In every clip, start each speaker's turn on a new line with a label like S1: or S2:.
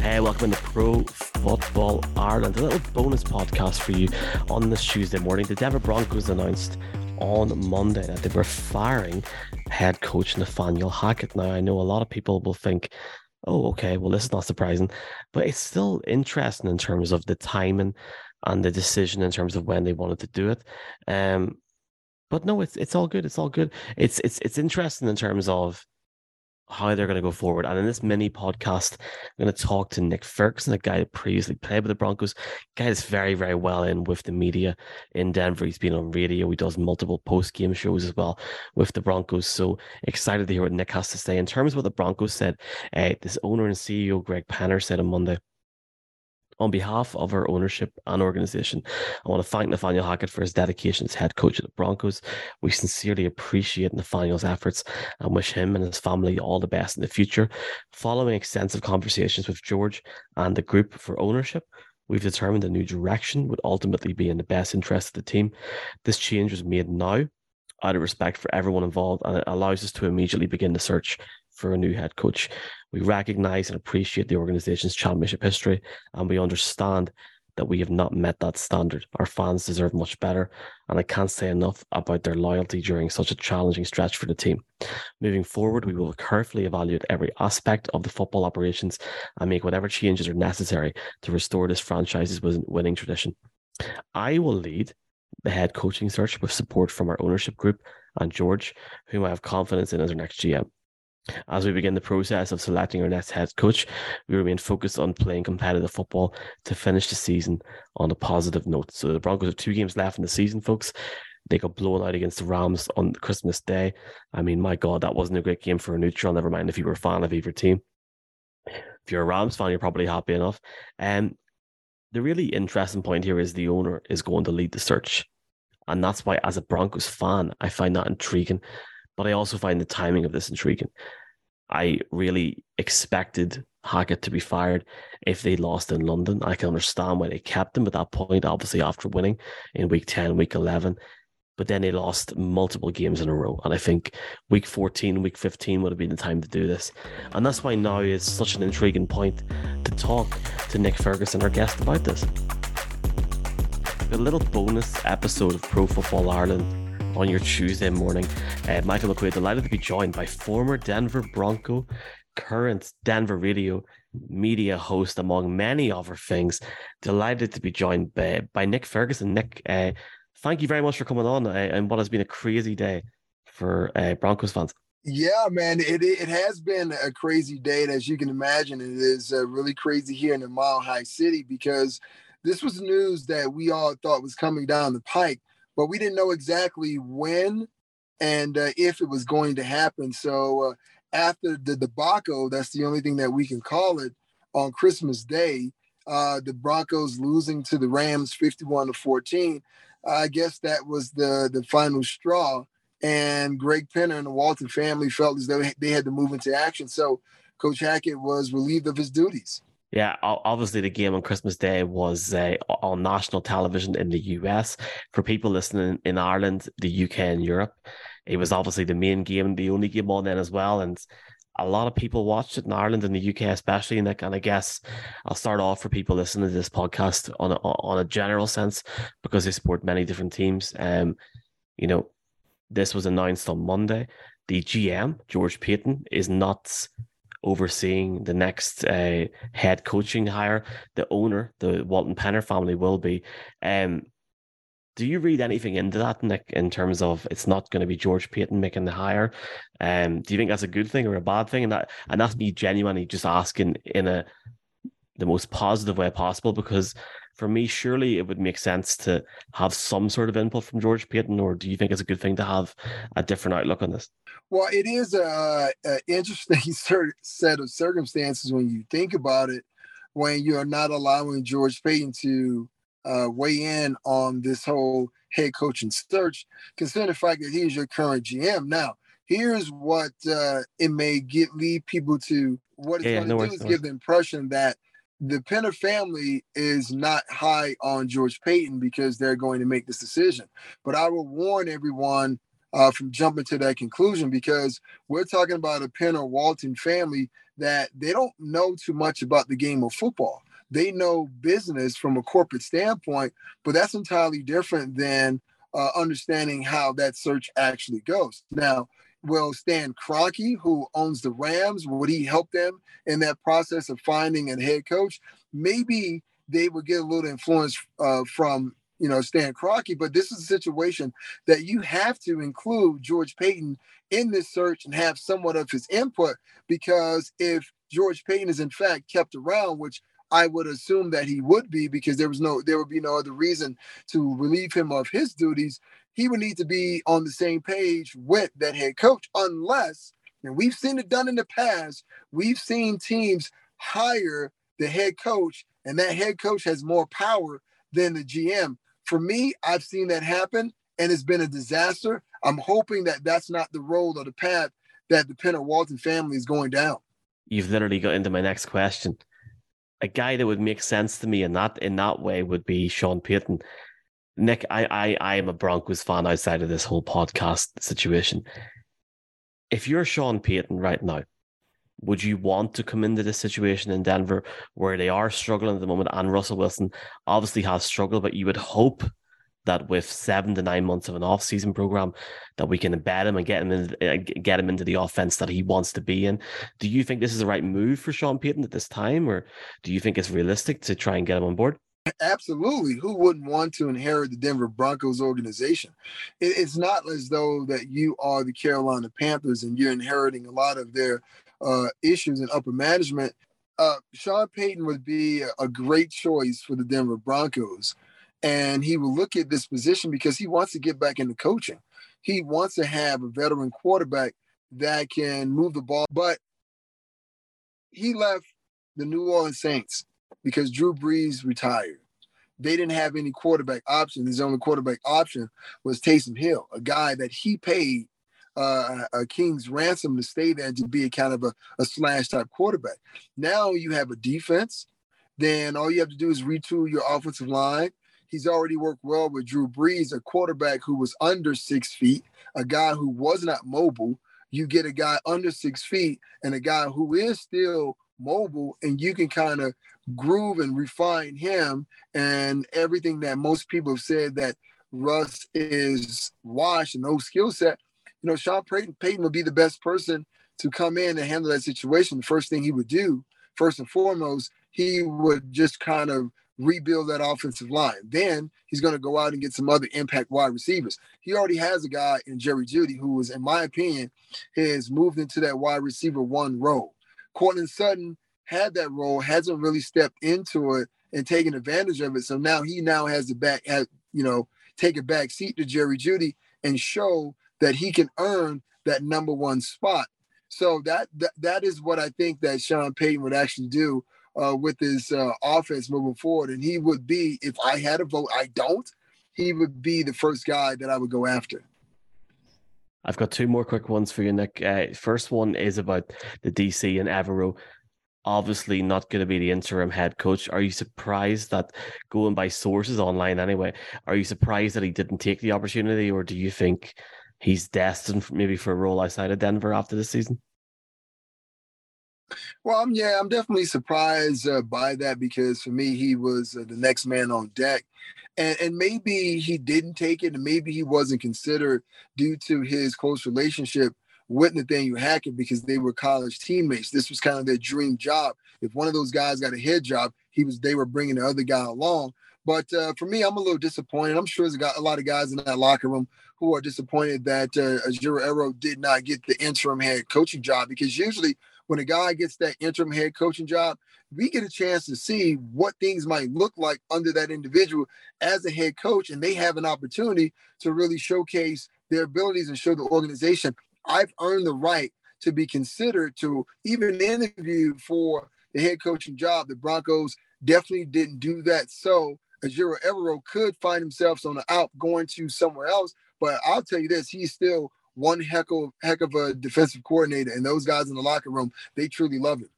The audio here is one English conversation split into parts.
S1: Hey, welcome to Pro Football Ireland, a little bonus podcast for you on this Tuesday morning. The Denver Broncos announced on Monday that they were firing head coach Nathaniel Hackett. Now, I know a lot of people will think, oh, okay, well, this is not surprising, but it's still interesting in terms of the timing and the decision in terms of when they wanted to do it. Um, but no, it's it's all good. It's all good. It's it's it's interesting in terms of how they're going to go forward. And in this mini podcast, I'm going to talk to Nick Ferguson, a guy that previously played with the Broncos, guy that's very, very well in with the media in Denver. He's been on radio. He does multiple post game shows as well with the Broncos. So excited to hear what Nick has to say. In terms of what the Broncos said, uh, this owner and CEO, Greg Penner, said on Monday on behalf of our ownership and organization, I want to thank Nathaniel Hackett for his dedication as head coach of the Broncos. We sincerely appreciate Nathaniel's efforts and wish him and his family all the best in the future. Following extensive conversations with George and the group for ownership, we've determined a new direction would ultimately be in the best interest of the team. This change was made now out of respect for everyone involved, and it allows us to immediately begin the search for a new head coach. We recognize and appreciate the organization's championship history, and we understand that we have not met that standard. Our fans deserve much better, and I can't say enough about their loyalty during such a challenging stretch for the team. Moving forward, we will carefully evaluate every aspect of the football operations and make whatever changes are necessary to restore this franchise's winning tradition. I will lead the head coaching search with support from our ownership group and George, whom I have confidence in as our next GM. As we begin the process of selecting our next head coach, we remain focused on playing competitive football to finish the season on a positive note. So the Broncos have two games left in the season, folks. They got blown out against the Rams on Christmas Day. I mean, my God, that wasn't a great game for a neutral. Never mind if you were a fan of either team. If you're a Rams fan, you're probably happy enough. And um, the really interesting point here is the owner is going to lead the search. And that's why, as a Broncos fan, I find that intriguing but I also find the timing of this intriguing. I really expected Hackett to be fired if they lost in London. I can understand why they kept him at that point, obviously after winning in week 10, week 11. But then they lost multiple games in a row. And I think week 14, week 15 would have been the time to do this. And that's why now is such an intriguing point to talk to Nick Ferguson, our guest, about this. A little bonus episode of Pro Football Ireland on your Tuesday morning. Uh, Michael McQuaid, delighted to be joined by former Denver Bronco, current Denver radio media host, among many other things. Delighted to be joined by, by Nick Ferguson. Nick, uh, thank you very much for coming on uh, and what has been a crazy day for uh, Broncos fans.
S2: Yeah, man, it it has been a crazy day, and as you can imagine, it is uh, really crazy here in the Mile High City because this was news that we all thought was coming down the pike but we didn't know exactly when and uh, if it was going to happen. So uh, after the debacle, that's the only thing that we can call it on Christmas Day. Uh, the Broncos losing to the Rams 51 to 14. I guess that was the the final straw. And Greg Penner and the Walton family felt as though they had to move into action. So Coach Hackett was relieved of his duties.
S1: Yeah, obviously the game on Christmas Day was uh, on national television in the US. For people listening in Ireland, the UK, and Europe, it was obviously the main game, the only game on then as well. And a lot of people watched it in Ireland and the UK, especially. And, and I guess I'll start off for people listening to this podcast on a, on a general sense because they support many different teams. Um, you know, this was announced on Monday. The GM George Paton is not overseeing the next uh, head coaching hire. The owner, the Walton Penner family, will be. Um, do you read anything into that, Nick, in terms of it's not going to be George Paton making the hire? Um, do you think that's a good thing or a bad thing? And that and that's me genuinely just asking in a the most positive way possible because for me, surely it would make sense to have some sort of input from George Paton, or do you think it's a good thing to have a different outlook on this?
S2: Well, it is a, a interesting set of circumstances when you think about it. When you are not allowing George Paton to uh, weigh in on this whole head coaching search, considering the fact that he's your current GM. Now, here's what uh, it may get lead people to what it's yeah, going to no do is no give the impression that the Penner family is not high on George Paton because they're going to make this decision. But I will warn everyone uh, from jumping to that conclusion because we're talking about a Penner Walton family that they don't know too much about the game of football. They know business from a corporate standpoint, but that's entirely different than uh, understanding how that search actually goes. Now, will Stan Kroenke, who owns the Rams, would he help them in that process of finding a head coach? Maybe they would get a little influence uh, from you know Stan Kroenke, but this is a situation that you have to include George Paton in this search and have somewhat of his input because if George Paton is in fact kept around, which I would assume that he would be because there was no there would be no other reason to relieve him of his duties. He would need to be on the same page with that head coach, unless, and we've seen it done in the past, we've seen teams hire the head coach, and that head coach has more power than the GM. For me, I've seen that happen, and it's been a disaster. I'm hoping that that's not the road or the path that the Penn Walton family is going down.
S1: You've literally got into my next question a guy that would make sense to me in that in that way would be Sean Payton. Nick, I I I am a Broncos fan outside of this whole podcast situation. If you're Sean Payton right now, would you want to come into this situation in Denver where they are struggling at the moment and Russell Wilson obviously has struggled, but you would hope that with seven to nine months of an off-season program, that we can embed him and get him in, uh, get him into the offense that he wants to be in. Do you think this is the right move for Sean Payton at this time, or do you think it's realistic to try and get him on board?
S2: Absolutely. Who wouldn't want to inherit the Denver Broncos organization? It's not as though that you are the Carolina Panthers and you're inheriting a lot of their uh, issues in upper management. Uh, Sean Payton would be a great choice for the Denver Broncos and he will look at this position because he wants to get back into coaching. He wants to have a veteran quarterback that can move the ball. But he left the New Orleans Saints because Drew Brees retired. They didn't have any quarterback option. His only quarterback option was Taysom Hill, a guy that he paid uh, a king's ransom to stay there and to be a kind of a, a slash type quarterback. Now you have a defense. Then all you have to do is retool your offensive line He's already worked well with Drew Brees, a quarterback who was under six feet, a guy who was not mobile. You get a guy under six feet and a guy who is still mobile, and you can kind of groove and refine him. And everything that most people have said that Russ is washed and no skill set, you know, Sean Payton, Payton would be the best person to come in and handle that situation. The first thing he would do, first and foremost, he would just kind of rebuild that offensive line. Then he's going to go out and get some other impact wide receivers. He already has a guy in Jerry Jeudy who was, in my opinion, has moved into that wide receiver one role. Courtland Sutton had that role, hasn't really stepped into it and taken advantage of it. So now he now has the back, has, you know, take a back seat to Jerry Jeudy and show that he can earn that number one spot. So that, that that is what I think that Sean Payton would actually do uh, with his uh, offense moving forward. And he would be, if I had a vote, I don't, he would be the first guy that I would go after.
S1: I've got two more quick ones for you, Nick. Uh, first one is about the DC and Evero. Obviously, not going to be the interim head coach. Are you surprised that going by sources online anyway? Are you surprised that he didn't take the opportunity, or do you think he's destined maybe for a role outside of Denver after this season?
S2: Well, I'm, yeah, I'm definitely surprised uh, by that because for me, he was uh, the next man on deck. And, and maybe he didn't take it, and maybe he wasn't considered due to his close relationship with Nathaniel Hackett because they were college teammates. This was kind of their dream job. If one of those guys got a head job, he was they were bringing the other guy along. But uh, for me, I'm a little disappointed. I'm sure there's a, lot of guys in that locker room who are disappointed that uh, Ejiro Evero did not get the interim head coaching job because usually – when a guy gets that interim head coaching job, we get a chance to see what things might look like under that individual as a head coach, and they have an opportunity to really showcase their abilities and show the organization I've earned the right to be considered to even interview for the head coaching job. The Broncos definitely didn't do that. So Ejiro Evero could find himself on the out going to somewhere else. But I'll tell you this, he's still one heck of heck of a defensive coordinator, and those guys in the locker room, they truly love him.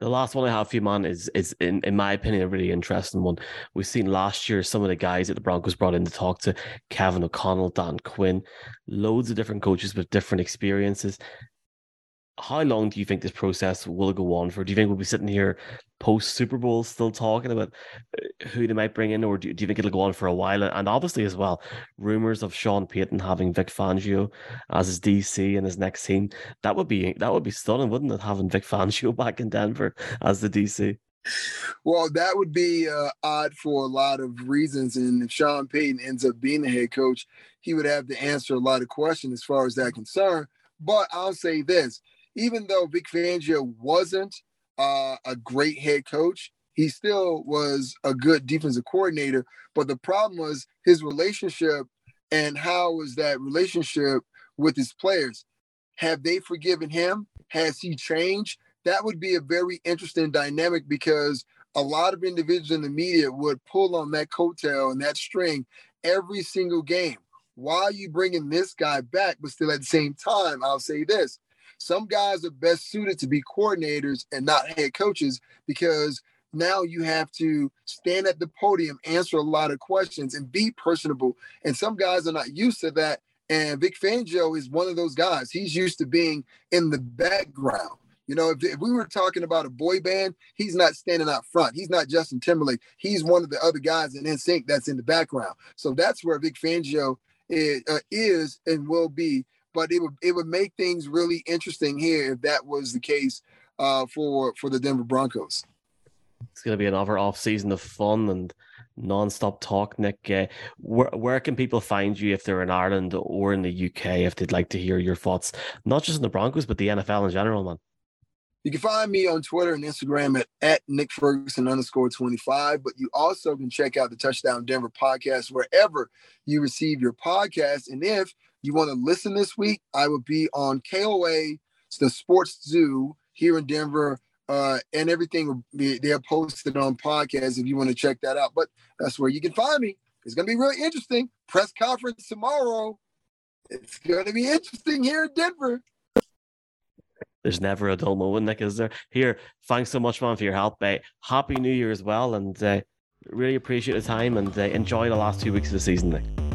S1: The last one I have for you, man, is is in, in my opinion a really interesting one. We've seen last year some of the guys that the Broncos brought in to talk to Kevin O'Connell, Dan Quinn, loads of different coaches with different experiences how long do you think this process will go on for? Do you think we'll be sitting here post Super Bowl still talking about uh, who they might bring in, or do, do you think it'll go on for a while? And obviously, as well, rumors of Sean Payton having Vic Fangio as his DC and his next team that would be that would be stunning, wouldn't it? Having Vic Fangio back in Denver as the DC.
S2: Well, that would be uh, odd for a lot of reasons. And if Sean Payton ends up being the head coach, he would have to answer a lot of questions as far as that concern. But I'll say this even though Vic Fangio wasn't uh, a great head coach, he still was a good defensive coordinator. But the problem was his relationship and how was that relationship with his players? Have they forgiven him? Has he changed? That would be a very interesting dynamic because a lot of individuals in the media would pull on that coattail and that string every single game. Why are you bringing this guy back? But still, at the same time, I'll say this some guys are best suited to be coordinators and not head coaches because now you have to stand at the podium, answer a lot of questions, and be personable. And some guys are not used to that. And Vic Fangio is one of those guys. He's used to being in the background. You know, if, if we were talking about a boy band, he's not standing out front. He's not Justin Timberlake. He's one of the other guys in NSYNC that's in the background. So that's where Vic Fangio is, uh, is and will be but it would it would make things really interesting here if that was the case uh, for for the Denver Broncos.
S1: It's going to be another off season of fun and non-stop talk. Nick, uh, where where can people find you if they're in Ireland or in the UK if they'd like to hear your thoughts, not just on the Broncos but the NFL in general, man?
S2: You can find me on Twitter and Instagram at, at Nick Ferguson underscore 25, but you also can check out the Touchdown Denver podcast wherever you receive your podcast. And if you want to listen this week, I will be on KOA, the Sports Zoo here in Denver, uh, and everything will be there posted on podcast if you want to check that out. But that's where you can find me. It's going to be really interesting. Press conference tomorrow. It's going to be interesting here in Denver.
S1: There's never a dull moment, Nick, is there? Here, thanks so much, man, for your help. Uh, Happy New Year as well, and uh, really appreciate the time and uh, enjoy the last two weeks of the season, Nick.